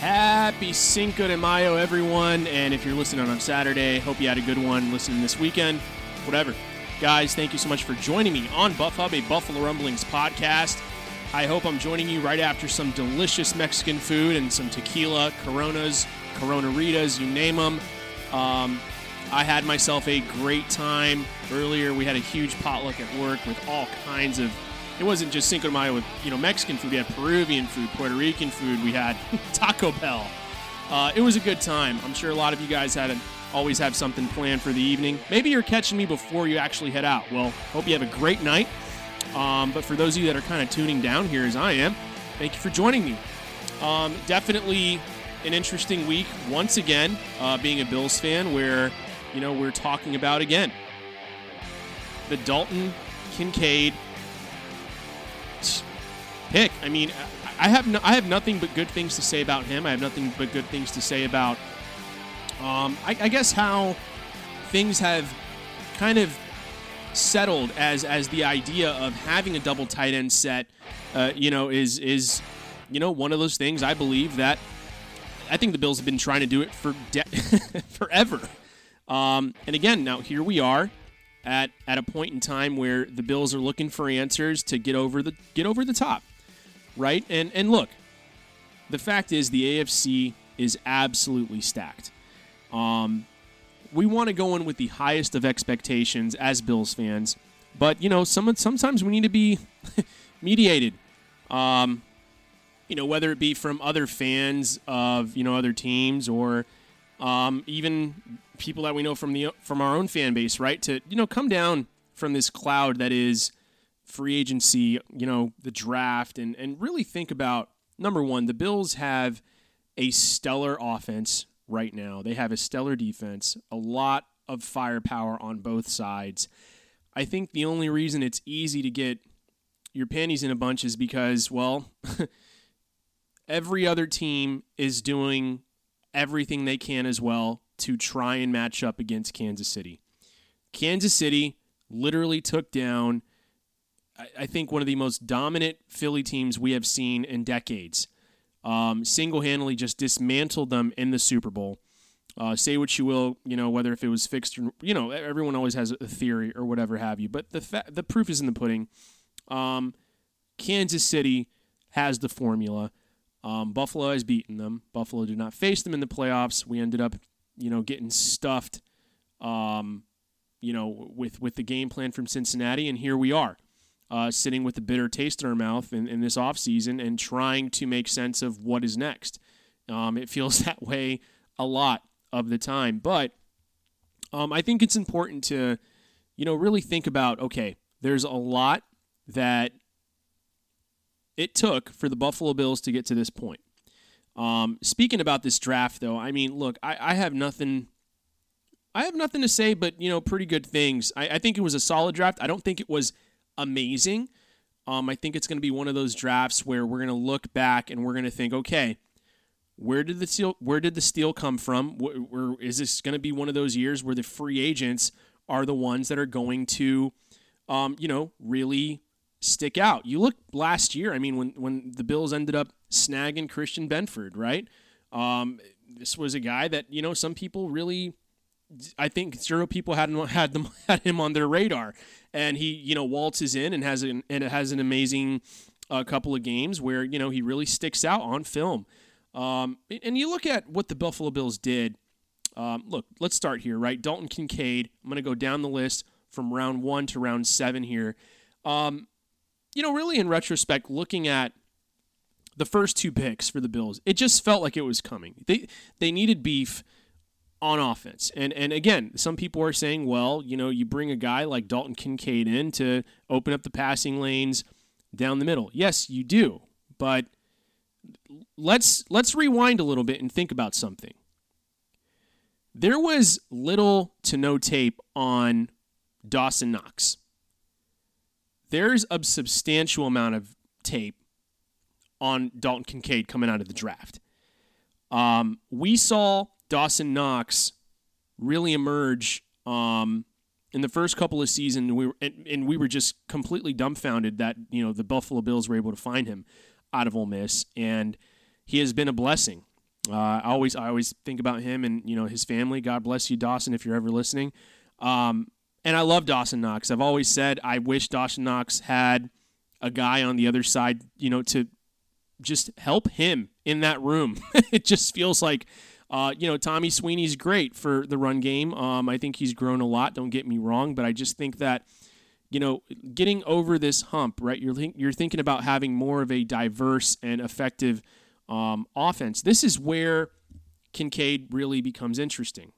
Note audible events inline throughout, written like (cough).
Happy Cinco de Mayo, everyone. And if you're listening on Saturday, hope you had a good one listening this weekend. Whatever. Guys, thank you so much for joining me on Buff Hub, a Buffalo Rumblings podcast. I hope I'm joining you right after some delicious Mexican food and some tequila, Coronas, Corona Ritas, you name them. Um, I had myself a great time earlier. We had a huge potluck at work with all kinds of it wasn't just Cinco de Mayo with you know Mexican food. We had Peruvian food, Puerto Rican food. We had (laughs) Taco Bell. Uh, it was a good time. I'm sure a lot of you guys had a, always have something planned for the evening. Maybe you're catching me before you actually head out. Well, hope you have a great night. Um, but for those of you that are kind of tuning down here as I am, thank you for joining me. Um, definitely an interesting week once again, uh, being a Bills fan, where you know we're talking about again the Dalton Kincaid pick. I mean, I have no, I have nothing but good things to say about him. I have nothing but good things to say about, um, I, I guess how things have kind of settled as as the idea of having a double tight end set, uh, you know, is is you know one of those things I believe that I think the Bills have been trying to do it for de- (laughs) forever. Um, and again, now here we are at at a point in time where the Bills are looking for answers to get over the get over the top, right? And and look, the fact is the AFC is absolutely stacked. Um, we want to go in with the highest of expectations as Bills fans, but you know, some sometimes we need to be (laughs) mediated. Um, you know, whether it be from other fans of you know other teams or um, even people that we know from the from our own fan base, right? To you know come down from this cloud that is free agency, you know, the draft, and and really think about number one, the Bills have a stellar offense right now. They have a stellar defense, a lot of firepower on both sides. I think the only reason it's easy to get your panties in a bunch is because, well, (laughs) every other team is doing everything they can as well to try and match up against Kansas City. Kansas City literally took down, I think, one of the most dominant Philly teams we have seen in decades. Um, Single handedly just dismantled them in the Super Bowl. Uh, say what you will, you know, whether if it was fixed or, you know, everyone always has a theory or whatever have you. But the, fa- the proof is in the pudding. Um, Kansas City has the formula. Um, Buffalo has beaten them. Buffalo did not face them in the playoffs. We ended up you know, getting stuffed, um, you know, with with the game plan from Cincinnati, and here we are, uh, sitting with a bitter taste in our mouth in, in this offseason and trying to make sense of what is next. Um, it feels (laughs) that way a lot of the time, but um, I think it's important to, you know, really think about okay, there's a lot that it took for the Buffalo Bills to get to this point. Um, speaking about this draft, though, I mean, look, I, I, have nothing. I have nothing to say, but you know, pretty good things. I, I think it was a solid draft. I don't think it was amazing. Um, I think it's going to be one of those drafts where we're going to look back and we're going to think, okay, where did the steal Where did the steal come from? Where, where, is this going to be one of those years where the free agents are the ones that are going to, um, you know, really stick out. You look last year. I mean, when when the Bills ended up snagging Christian Benford, right? Um, this was a guy that you know some people really. I think zero people had (laughs) had them (laughs) had him on their radar, and he you know waltzes in and has an and has an amazing a couple of games where you know he really sticks out on film. Um, and you look at what the Buffalo Bills did. Um, look, let's start here, right? Dalton Kincaid. I'm going to go down the list from round one to round seven here. Um, you know, really in retrospect, looking at the first two picks for the Bills, it just felt like it was coming. They they needed beef on offense. And and again, some people are saying, well, you know, you bring a guy like Dalton Kincaid in to open up the passing lanes down the middle. Yes, you do. But let's let's rewind a little bit and think about something. There was little to no tape on Dawson Knox. There's a substantial amount of tape on Dalton Kincaid coming out of the draft. Um, we saw Dawson Knox really emerge um, in the first couple of seasons. We were, and, and, we were just completely dumbfounded that you know the Buffalo Bills were able to find him out of Ole Miss, and he has been a blessing. Uh, I always I always think about him and you know his family. God bless you, Dawson, if you're ever listening. Um, and I love Dawson Knox. I've always said I wish Dawson Knox had a guy on the other side, you know, to just help him in that room. (laughs) it just feels like, uh, you know, Tommy Sweeney's great for the run game. Um, I think he's grown a lot. Don't get me wrong, but I just think that, you know, getting over this hump, right? You're you're thinking about having more of a diverse and effective um, offense. This is where Kincaid really becomes interesting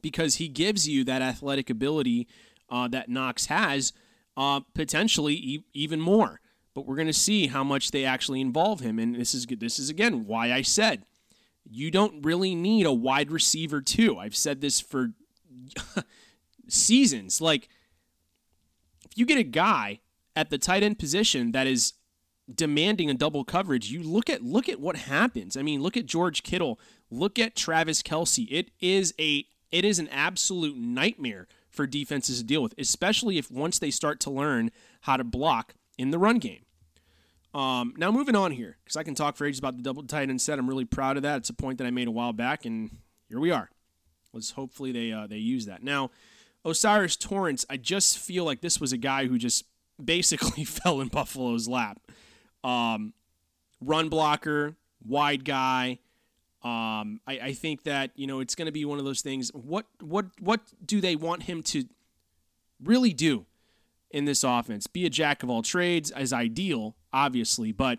because he gives you that athletic ability uh, that Knox has, uh, potentially e- even more. But we're going to see how much they actually involve him, and this is this is again why I said you don't really need a wide receiver too. I've said this for (laughs) seasons. Like if you get a guy at the tight end position that is demanding a double coverage, you look at look at what happens. I mean, look at George Kittle, look at Travis Kelce. It is a it is an absolute nightmare for defenses to deal with, especially if once they start to learn how to block in the run game. Um, now moving on here, because I can talk for ages about the double tight end set. I'm really proud of that. It's a point that I made a while back, and here we are. Let's hopefully they uh, they use that. Now, O'Cyrus Torrence, I just feel like this was a guy who just basically (laughs) fell in Buffalo's lap. Um, run blocker, wide guy, um, I, I think that you know it's going to be one of those things. What what what do they want him to really do in this offense? Be a jack of all trades as ideal, obviously, but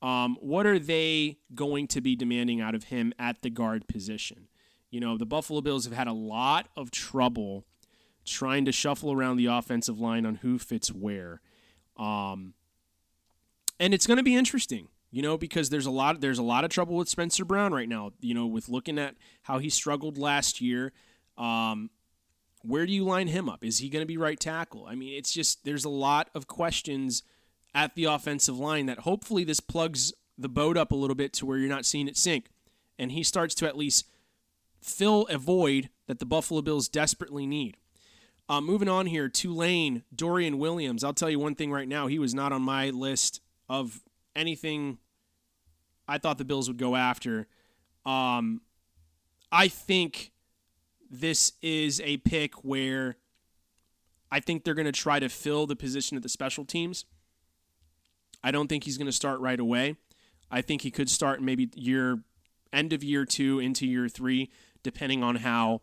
um, what are they going to be demanding out of him at the guard position? You know, the Buffalo Bills have had a lot of trouble trying to shuffle around the offensive line on who fits where. Um, and it's going to be interesting you know, because there's a lot there's a lot of trouble with Spencer Brown right now. You know, with looking at how he struggled last year. Um, where do you line him up? Is he going to be right tackle? I mean, it's just there's a lot of questions at the offensive line that hopefully this plugs the boat up a little bit to where you're not seeing it sink, and he starts to at least fill a void that the Buffalo Bills desperately need. Uh, moving on here, Tulane, Dorian Williams. I'll tell you one thing right now, he was not on my list of anything I thought the Bills would go after. Um, I think this is a pick where I think they're going to try to fill the position of the special teams. I don't think he's going to start right away. I think he could start maybe year end of year two into year three, depending on how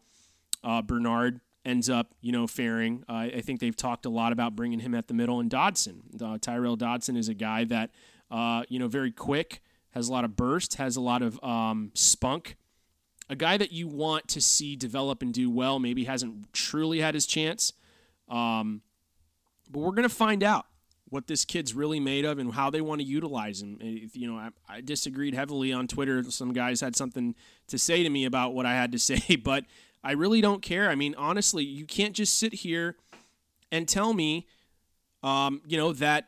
uh, Bernard ends up, you know, faring. Uh, I think they've talked a lot about bringing him at the middle. And Dodson, uh, Tyrel Dodson, is a guy that uh, you know, very quick, has a lot of burst, has a lot of um, spunk. A guy that you want to see develop and do well. Maybe hasn't truly had his chance, um, but we're gonna find out what this kid's really made of and how they want to utilize him. You know, I, I, disagreed heavily on Twitter. Some guys had something to say to me about what I had to (laughs) say, but I really don't care. I mean, honestly, you can't just sit here and tell me, um, you know, that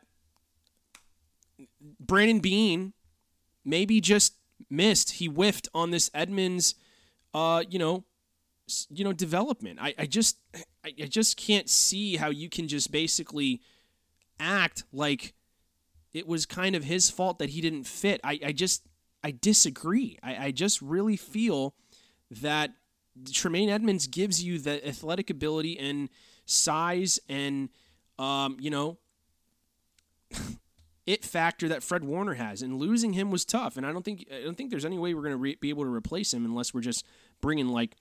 Brandon Beane maybe just missed. He whiffed on this Edmunds, uh, you know, you know, development. I, I just, I, I just can't see how you can just basically act like it was kind of his fault that he didn't fit. I, I just, I disagree. I, I just really feel that Tremaine Edmunds gives you the athletic ability and size and, um, you know, it factor that Fred Warner has, and losing him was tough. And I don't think I don't think there's any way we're going to re- be able to replace him unless we're just bringing like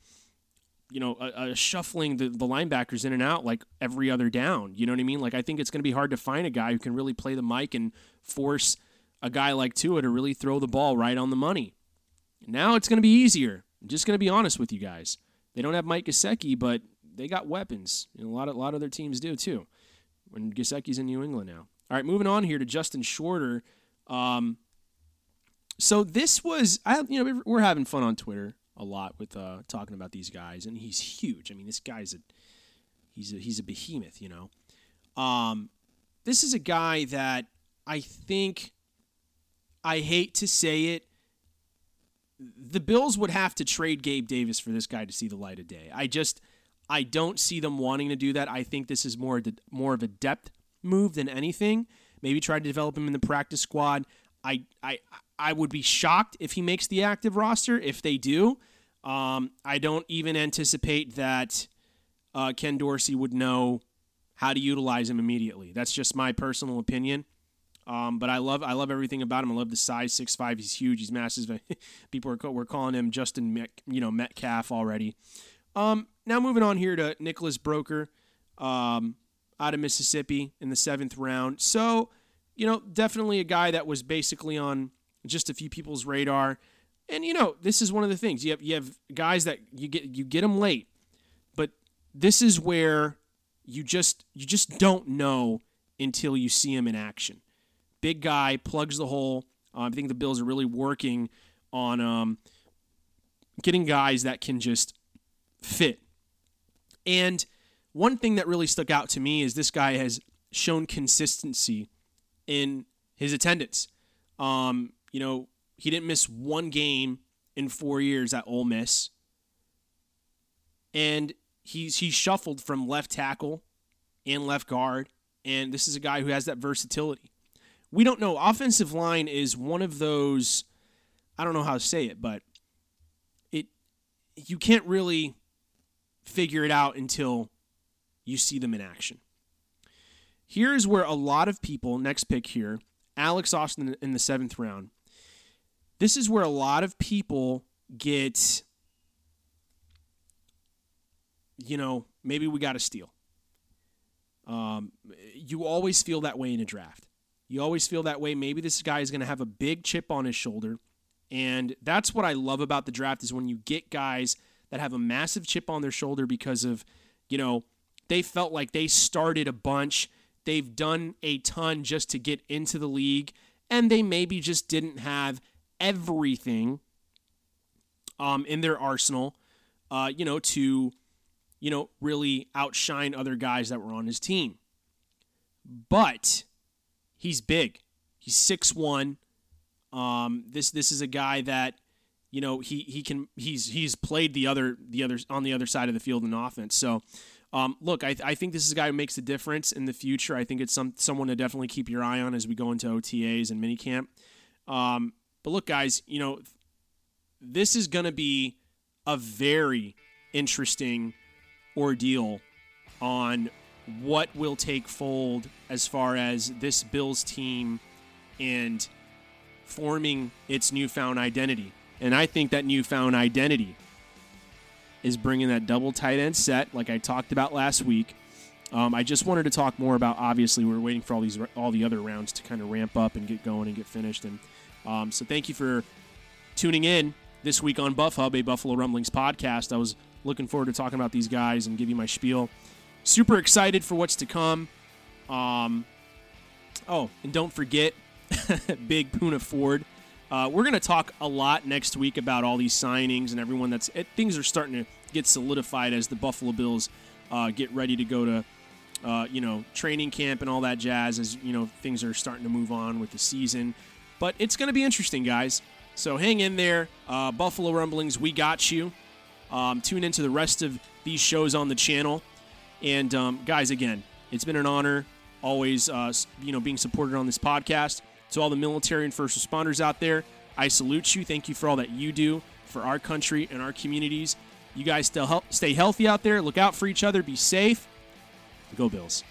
you know, a, a shuffling the, the linebackers in and out like every other down. You know what I mean? Like I think it's going to be hard to find a guy who can really play the mic and force a guy like Tua to really throw the ball right on the money. Now it's going to be easier. I'm just going to be honest with you guys. They don't have Mike Gesicki, but they got weapons. And a lot of a lot of their teams do too. When Gesicki's in New England now. All right, moving on here to Justin Shorter. Um, so this was, I you know, we're having fun on Twitter a lot with uh, talking about these guys, and he's huge. I mean, this guy's a he's a, he's a behemoth, you know. Um, this is a guy that I think I hate to say it. The Bills would have to trade Gabe Davis for this guy to see the light of day. I just I don't see them wanting to do that. I think this is more more of a depth move than anything. Maybe try to develop him in the practice squad. I I I would be shocked if he makes the active roster. If they do, um, I don't even anticipate that uh, Ken Dorsey would know how to utilize him immediately. That's just my personal opinion. Um, but I love I love everything about him. I love the size, six five. He's huge. He's massive. (laughs) People are we're calling him Justin, Met, you know, Metcalf already. Um, now moving on here to Nicholas Broeker. um, out of Mississippi in the seventh round. So, you know, definitely a guy that was basically on just a few people's radar. And you know, this is one of the things. You have you have guys that you get you get them late, but this is where you just you just don't know until you see him in action. Big guy plugs the hole. Uh, I think the Bills are really working on um, getting guys that can just fit. And one thing that really stuck out to me is this guy has shown consistency in his attendance. Um, you know, he didn't miss one game in four years at Ole Miss. And he's he's shuffled from left tackle and left guard. And this is a guy who has that versatility. We don't know. Offensive line is one of those I don't know how to say it, but it you can't really figure it out until you see them in action. Here's where a lot of people, next pick here, Alex Austin in the seventh round, this is where a lot of people get, you know, maybe we got to steal. Um, you always feel that way in a draft. You always feel that way. Maybe this guy is going to have a big chip on his shoulder. And that's what I love about the draft is when you get guys that have a massive chip on their shoulder because of, you know, they felt like they started a bunch. They've done a ton just to get into the league. And they maybe just didn't have everything um, in their arsenal, uh, you know, to, you know, really outshine other guys that were on his team. But he's big. He's six one. Um, this this is a guy that, you know, he he can he's he's played the other the other on the other side of the field in offense. So, um, look, I, I think this is a guy who makes a difference in the future. I think it's some someone to definitely keep your eye on as we go into OTAs and minicamp. Um, but look, guys, you know, this is going to be a very interesting ordeal on what will take fold as far as this Bills team and forming its newfound identity. And I think that newfound identity is bringing that double tight end set, like I talked about last week. Um, I just wanted to talk more about. Obviously, we're waiting for all these all the other rounds to kind of ramp up and get going and get finished. And um, so thank you for tuning in this week on Buff Hub, a Buffalo Rumblings podcast. I was looking forward to talking about these guys and give you my spiel. Super excited for what's to come. Um, oh, and don't forget, (laughs) Big Poona Ford. Uh, we're going to talk a lot next week about all these signings and everyone that's it, things are starting to get solidified as the Buffalo Bills uh, get ready to go to uh, you know training camp and all that jazz as you know things are starting to move on with the season. But it's going to be interesting, guys. So hang in there. Uh, Buffalo Rumblings, we got you. Um, tune into the rest of these shows on the channel. And um, guys, again, it's been an honor always, uh, you know, being supported on this podcast. To all the military and first responders out there, I salute you. Thank you for all that you do for our country and our communities. You guys still help, stay healthy out there. Look out for each other. Be safe. Go Bills.